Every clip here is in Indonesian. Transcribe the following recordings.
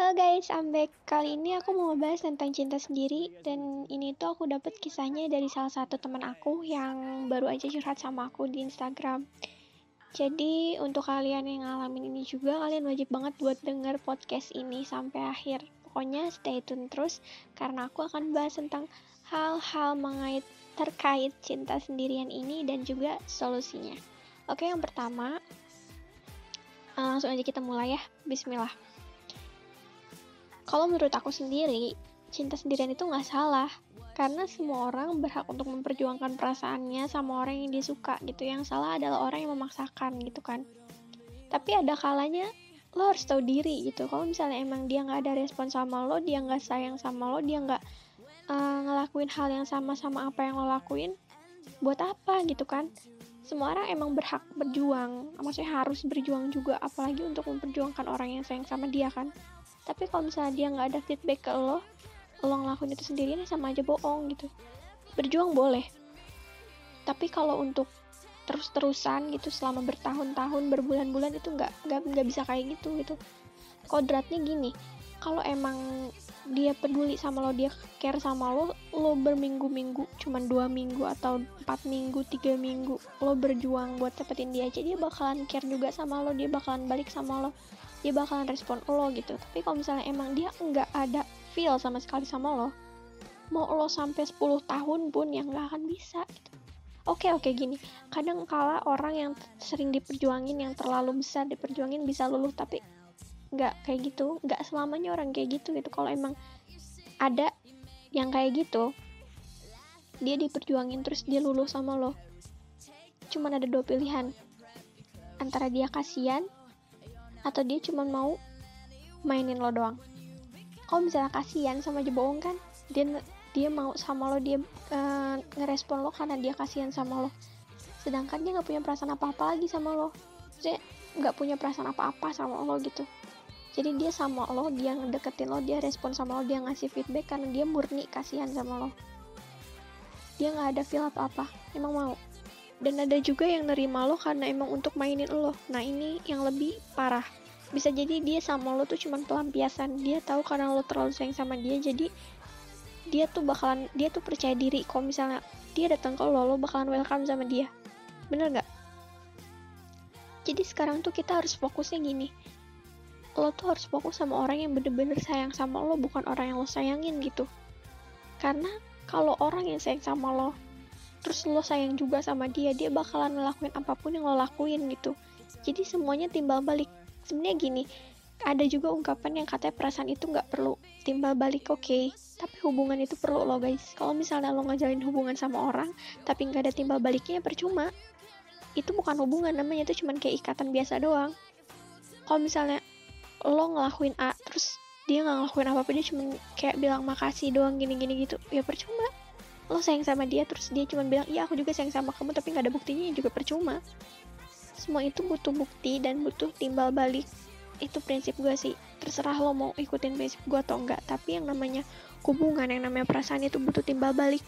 Halo guys, I'm back. Kali ini aku mau ngebahas tentang cinta sendiri dan ini tuh aku dapat kisahnya dari salah satu teman aku yang baru aja curhat sama aku di Instagram. Jadi untuk kalian yang ngalamin ini juga kalian wajib banget buat denger podcast ini sampai akhir. Pokoknya stay tune terus karena aku akan bahas tentang hal-hal mengait terkait cinta sendirian ini dan juga solusinya. Oke, yang pertama langsung aja kita mulai ya. Bismillah kalau menurut aku sendiri, cinta sendirian itu nggak salah. Karena semua orang berhak untuk memperjuangkan perasaannya sama orang yang dia suka gitu. Yang salah adalah orang yang memaksakan gitu kan. Tapi ada kalanya lo harus tahu diri gitu. Kalau misalnya emang dia nggak ada respon sama lo, dia nggak sayang sama lo, dia nggak uh, ngelakuin hal yang sama sama apa yang lo lakuin, buat apa gitu kan? Semua orang emang berhak berjuang, maksudnya harus berjuang juga, apalagi untuk memperjuangkan orang yang sayang sama dia kan tapi kalau misalnya dia nggak ada feedback ke lo lo ngelakuin itu sendiri ini sama aja bohong gitu. Berjuang boleh. Tapi kalau untuk terus-terusan gitu selama bertahun-tahun berbulan-bulan itu nggak nggak nggak bisa kayak gitu gitu. Kodratnya gini kalau emang dia peduli sama lo dia care sama lo lo berminggu-minggu cuman dua minggu atau empat minggu tiga minggu lo berjuang buat dapetin dia aja dia bakalan care juga sama lo dia bakalan balik sama lo dia bakalan respon lo gitu. Tapi kalau misalnya emang dia nggak ada feel sama sekali sama lo mau lo sampai 10 tahun pun yang nggak akan bisa gitu. Oke oke gini. Kadang kala orang yang sering diperjuangin yang terlalu besar diperjuangin bisa luluh tapi nggak kayak gitu. Nggak selamanya orang kayak gitu gitu. Kalau emang ada yang kayak gitu dia diperjuangin terus dia luluh sama lo. Cuman ada dua pilihan. Antara dia kasihan atau dia cuma mau mainin lo doang? Kalau misalnya kasihan sama aja bohong kan dia dia mau sama lo dia uh, ngerespon lo karena dia kasihan sama lo. Sedangkan dia nggak punya perasaan apa-apa lagi sama lo. Dia nggak punya perasaan apa-apa sama lo gitu. Jadi dia sama lo dia ngedeketin lo dia respon sama lo dia ngasih feedback karena dia murni kasihan sama lo. Dia nggak ada feel apa-apa emang mau dan ada juga yang nerima lo karena emang untuk mainin lo. Nah ini yang lebih parah. Bisa jadi dia sama lo tuh cuman pelampiasan. Dia tahu karena lo terlalu sayang sama dia jadi dia tuh bakalan dia tuh percaya diri. Kalau misalnya dia datang ke lo lo bakalan welcome sama dia. Bener nggak? Jadi sekarang tuh kita harus fokusnya gini. Lo tuh harus fokus sama orang yang bener-bener sayang sama lo bukan orang yang lo sayangin gitu. Karena kalau orang yang sayang sama lo terus lo sayang juga sama dia dia bakalan ngelakuin apa pun yang lo lakuin gitu. Jadi semuanya timbal balik. Sebenarnya gini ada juga ungkapan yang katanya perasaan itu nggak perlu timbal balik oke. Okay. tapi hubungan itu perlu lo guys. Kalau misalnya lo ngajalin hubungan sama orang tapi nggak ada timbal baliknya ya percuma. Itu bukan hubungan namanya itu cuman kayak ikatan biasa doang. Kalau misalnya lo ngelakuin A terus dia nggak ngelakuin apa apa dia cuma kayak bilang makasih doang gini gini gitu ya percuma lo sayang sama dia. Terus dia cuma bilang iya aku juga sayang sama kamu tapi nggak ada buktinya ya juga percuma. Semua itu butuh bukti dan butuh timbal balik. Itu prinsip gue sih. Terserah lo mau ikutin prinsip gue atau enggak tapi yang namanya hubungan yang namanya perasaan itu butuh timbal balik.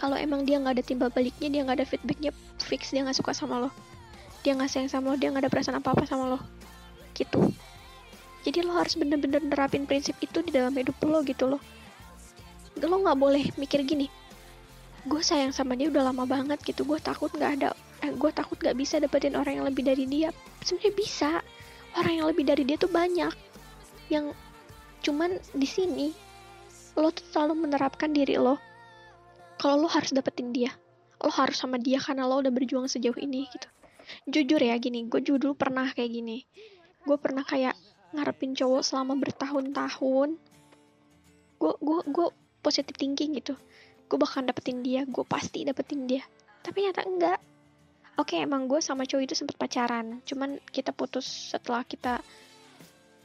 Kalau emang dia nggak ada timbal baliknya dia nggak ada feedbacknya fix dia nggak suka sama lo. Dia nggak sayang sama lo dia nggak ada perasaan apa apa sama lo. Gitu. Jadi lo harus bener-bener nerapin prinsip itu di dalam hidup lo gitu loh lo nggak boleh mikir gini. Gue sayang sama dia udah lama banget gitu. Gue takut nggak ada eh, gue takut nggak bisa dapetin orang yang lebih dari dia. Sebenarnya bisa. Orang yang lebih dari dia tuh banyak. Yang cuman di sini lo tuh selalu menerapkan diri lo. Kalau lo harus dapetin dia lo harus sama dia karena lo udah berjuang sejauh ini gitu. Jujur ya gini gue juga dulu pernah kayak gini. Gue pernah kayak ngarepin cowok selama bertahun-tahun. Gue gue gue positive thinking gitu. Gue bakalan dapetin dia gue pasti dapetin dia. Tapi nyata enggak. Oke okay, emang gue sama cowok itu sempet pacaran. Cuman kita putus setelah kita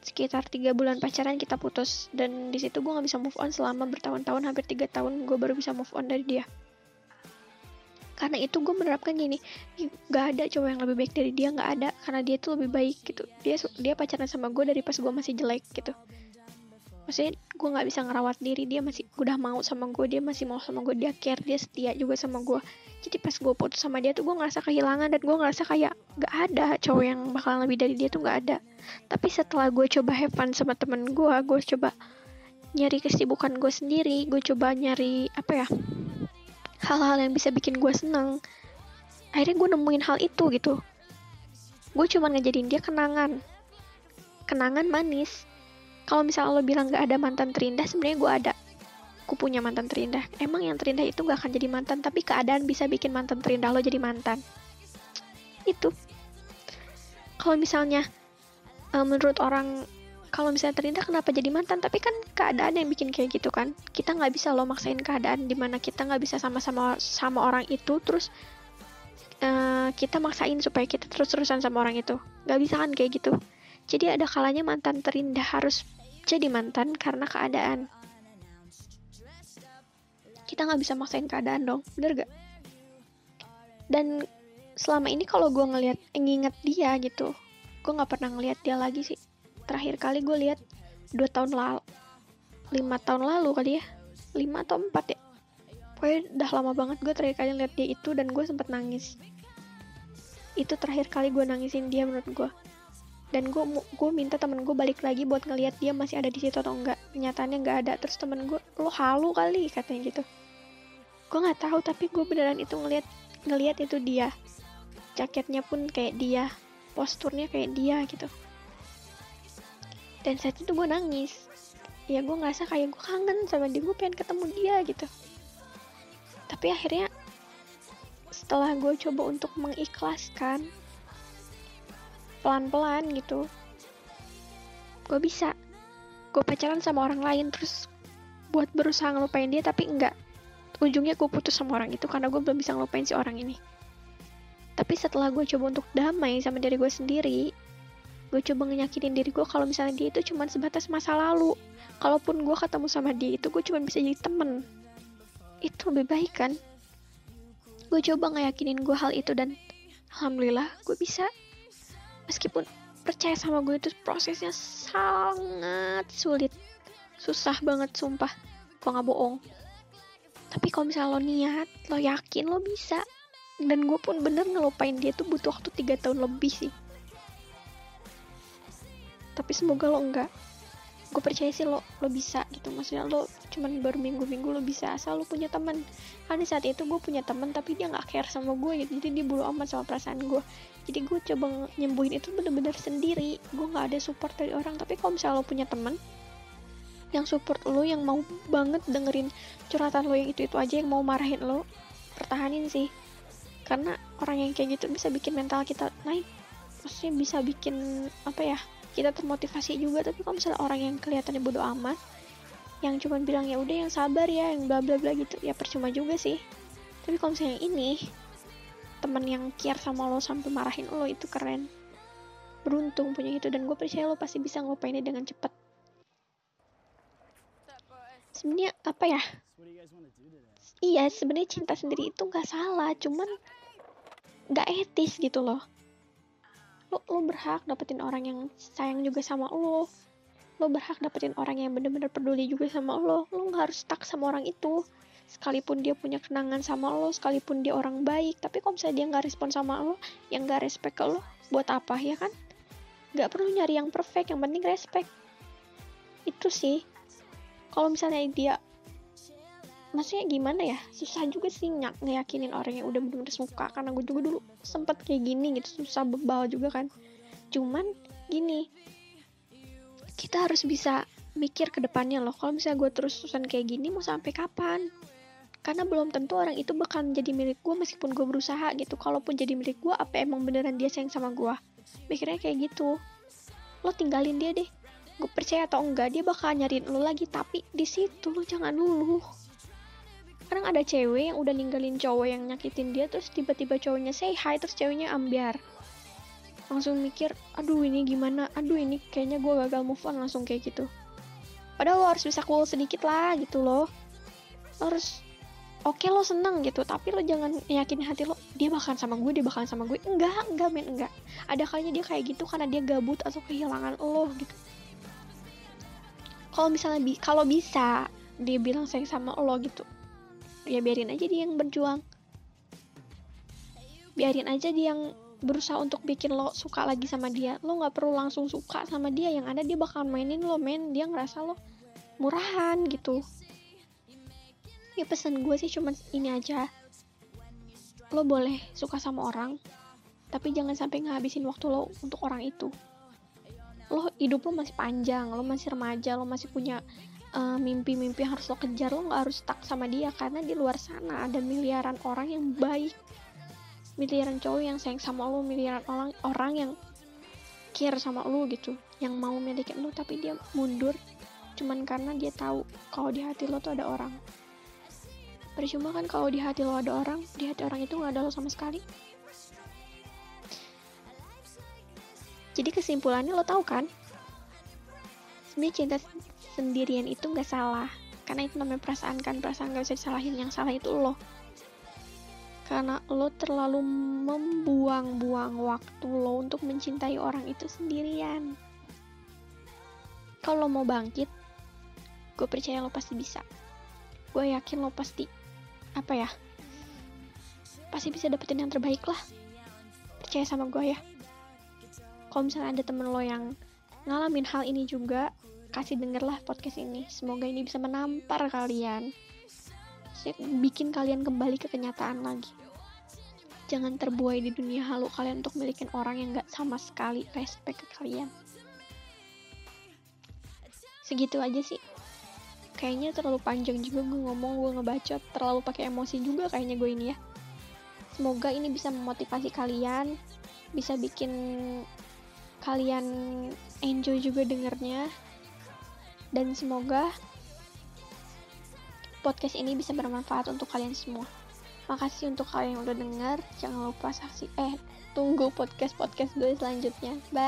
sekitar tiga bulan pacaran kita putus. Dan di situ gue nggak bisa move on selama bertahun-tahun hampir tiga tahun gue baru bisa move on dari dia. Karena itu gue menerapkan gini gak ada cowok yang lebih baik dari dia nggak ada. Karena dia tuh lebih baik gitu. Dia dia pacaran sama gue dari pas gue masih jelek gitu maksudnya gue nggak bisa ngerawat diri dia masih udah mau sama gue dia masih mau sama gue dia care dia setia juga sama gue jadi pas gue putus sama dia tuh gue ngerasa kehilangan dan gue ngerasa kayak gak ada cowok yang bakalan lebih dari dia tuh gak ada. Tapi setelah gue coba have fun sama temen gue gue coba nyari kesibukan gue sendiri gue coba nyari apa ya hal-hal yang bisa bikin gue seneng. Akhirnya gue nemuin hal itu gitu. Gue cuma ngejadiin dia kenangan. Kenangan manis kalau misalnya lo bilang gak ada mantan terindah sebenarnya gue ada. Aku punya mantan terindah. Emang yang terindah itu gak akan jadi mantan tapi keadaan bisa bikin mantan terindah lo jadi mantan. Itu. Kalau misalnya uh, menurut orang kalau misalnya terindah kenapa jadi mantan? Tapi kan keadaan yang bikin kayak gitu kan. Kita nggak bisa lo maksain keadaan di mana kita nggak bisa sama-sama sama orang itu terus uh, kita maksain supaya kita terus-terusan sama orang itu. Nggak bisa kan kayak gitu. Jadi ada kalanya mantan terindah harus jadi mantan karena keadaan. Kita nggak bisa maksain keadaan dong, bener gak? Dan selama ini kalau gue ngeliat, nginget dia gitu, gue nggak pernah ngeliat dia lagi sih. Terakhir kali gue lihat dua tahun lalu, lima tahun lalu kali ya, lima atau empat ya. Pokoknya udah lama banget gue terakhir kali lihat dia itu dan gue sempet nangis. Itu terakhir kali gue nangisin dia menurut gue dan gue gue minta temen gue balik lagi buat ngelihat dia masih ada di situ atau enggak. Kenyataannya nggak ada. Terus temen gue lo halu kali katanya gitu. Gue nggak tahu tapi gue beneran itu ngelihat ngelihat itu dia. Jaketnya pun kayak dia. Posturnya kayak dia gitu. Dan saat itu gue nangis. Ya gue ngerasa kayak gue kangen sama dia. Gue pengen ketemu dia gitu. Tapi akhirnya setelah gue coba untuk mengikhlaskan pelan-pelan gitu. Gue bisa. Gue pacaran sama orang lain terus buat berusaha ngelupain dia tapi enggak. Ujungnya gue putus sama orang itu karena gue belum bisa ngelupain si orang ini. Tapi setelah gue coba untuk damai sama diri gue sendiri gue coba ngeyakinin diri gue kalau misalnya dia itu cuma sebatas masa lalu. Kalaupun gue ketemu sama dia itu gue cuma bisa jadi temen. Itu lebih baik kan? Gue coba ngeyakinin gue hal itu dan alhamdulillah gue bisa meskipun percaya sama gue itu prosesnya sangat sulit. Susah banget sumpah. Gue nggak bohong. Tapi kalau misalnya lo niat lo yakin lo bisa. Dan gue pun bener ngelupain dia tuh butuh waktu 3 tahun lebih sih. Tapi semoga lo enggak gue percaya sih lo lo bisa gitu. Maksudnya lo cuman baru minggu-minggu lo bisa asal lo punya teman. Karena saat itu gue punya teman tapi dia nggak care sama gue gitu. Jadi dia bulu amat sama perasaan gue. Jadi gue coba nyembuhin itu bener-bener sendiri. Gue nggak ada support dari orang. Tapi kalau misalnya lo punya teman yang support lo yang mau banget dengerin curhatan lo yang itu itu aja yang mau marahin lo pertahanin sih. Karena orang yang kayak gitu bisa bikin mental kita naik. Maksudnya bisa bikin apa ya kita termotivasi juga tapi kalau misalnya orang yang kelihatannya bodoh amat yang cuma bilang ya udah yang sabar ya yang bla bla bla gitu ya percuma juga sih. Tapi kalau misalnya ini teman yang care sama lo sampai marahin lo itu keren. Beruntung punya itu dan gue percaya lo pasti bisa ngelupainnya dengan cepat sebenarnya apa ya? Iya sebenarnya cinta sendiri itu nggak salah cuman nggak etis gitu loh lo lo berhak dapetin orang yang sayang juga sama lo lo berhak dapetin orang yang bener-bener peduli juga sama lo lo nggak harus stuck sama orang itu. Sekalipun dia punya kenangan sama lo sekalipun dia orang baik tapi kalau misalnya dia nggak respon sama lo yang nggak respect ke lo buat apa ya kan? Nggak perlu nyari yang perfect yang penting respect. Itu sih. Kalau misalnya dia maksudnya gimana ya? Susah juga sih nyak ngeyakinin orang yang udah bener-bener suka. Karena gue juga dulu sempet kayak gini gitu susah bebal juga kan. Cuman gini. Kita harus bisa mikir ke depannya loh. Kalau misalnya gue terus terusan kayak gini mau sampai kapan? Karena belum tentu orang itu bakal jadi milik gue meskipun gue berusaha gitu. Kalaupun jadi milik gue apa emang beneran dia sayang sama gue mikirnya kayak gitu. Lo tinggalin dia deh. Gue percaya atau enggak dia bakal nyariin lo lagi. Tapi di situ lo jangan dulu kadang ada cewek yang udah ninggalin cowok yang nyakitin dia terus tiba-tiba cowoknya say hi terus ceweknya ambiar. Langsung mikir aduh ini gimana? Aduh ini kayaknya gue gagal move on langsung kayak gitu. Padahal lo harus bisa cool sedikit lah gitu loh. Lo harus oke okay, lo seneng gitu tapi lo jangan yakin hati lo dia bakalan sama gue dia bakalan sama gue. Enggak enggak men enggak. Ada kalinya dia kayak gitu karena dia gabut atau kehilangan lo gitu. Kalau misalnya bi kalau bisa dia bilang sayang sama lo gitu ya biarin aja dia yang berjuang. Biarin aja dia yang berusaha untuk bikin lo suka lagi sama dia. Lo nggak perlu langsung suka sama dia. Yang ada dia bakal mainin lo men. Dia ngerasa lo murahan gitu. Ya pesan gue sih cuma ini aja. Lo boleh suka sama orang tapi jangan sampai ngabisin waktu lo untuk orang itu. Lo hidup lo masih panjang lo masih remaja lo masih punya eh, mimpi-mimpi harus lo kejar lo nggak harus stuck sama dia karena di luar sana ada miliaran orang yang baik. Miliaran cowok yang sayang sama lo miliaran orang orang yang care sama lo gitu yang mau milikin lo tapi dia mundur cuman karena dia tahu kalau di hati lo tuh ada orang. Percuma kan kalau di hati lo ada orang di hati orang itu nggak ada lo sama sekali. Jadi kesimpulannya lo tahu kan? Sebenarnya cinta sendirian itu nggak salah. Karena itu namanya perasaan kan perasaan gak bisa disalahin. Yang salah itu lo. Karena lo terlalu membuang-buang waktu lo untuk mencintai orang itu sendirian. Kalau mau bangkit gue percaya lo pasti bisa. Gue yakin lo pasti apa ya pasti bisa dapetin yang terbaik lah. Percaya sama gue ya. Kalau misalnya ada temen lo yang ngalamin hal ini juga kasih dengerlah podcast ini. Semoga ini bisa menampar kalian. Bikin kalian kembali ke kenyataan lagi. Jangan terbuai di dunia halu kalian untuk milikin orang yang gak sama sekali respect ke kalian. Segitu aja sih. Kayaknya terlalu panjang juga gue ngomong gue ngebacot terlalu pakai emosi juga kayaknya gue ini ya. Semoga ini bisa memotivasi kalian bisa bikin kalian enjoy juga dengernya dan semoga podcast ini bisa bermanfaat untuk kalian semua. Makasih untuk kalian yang udah denger. Jangan lupa saksi eh tunggu podcast podcast gue selanjutnya. Bye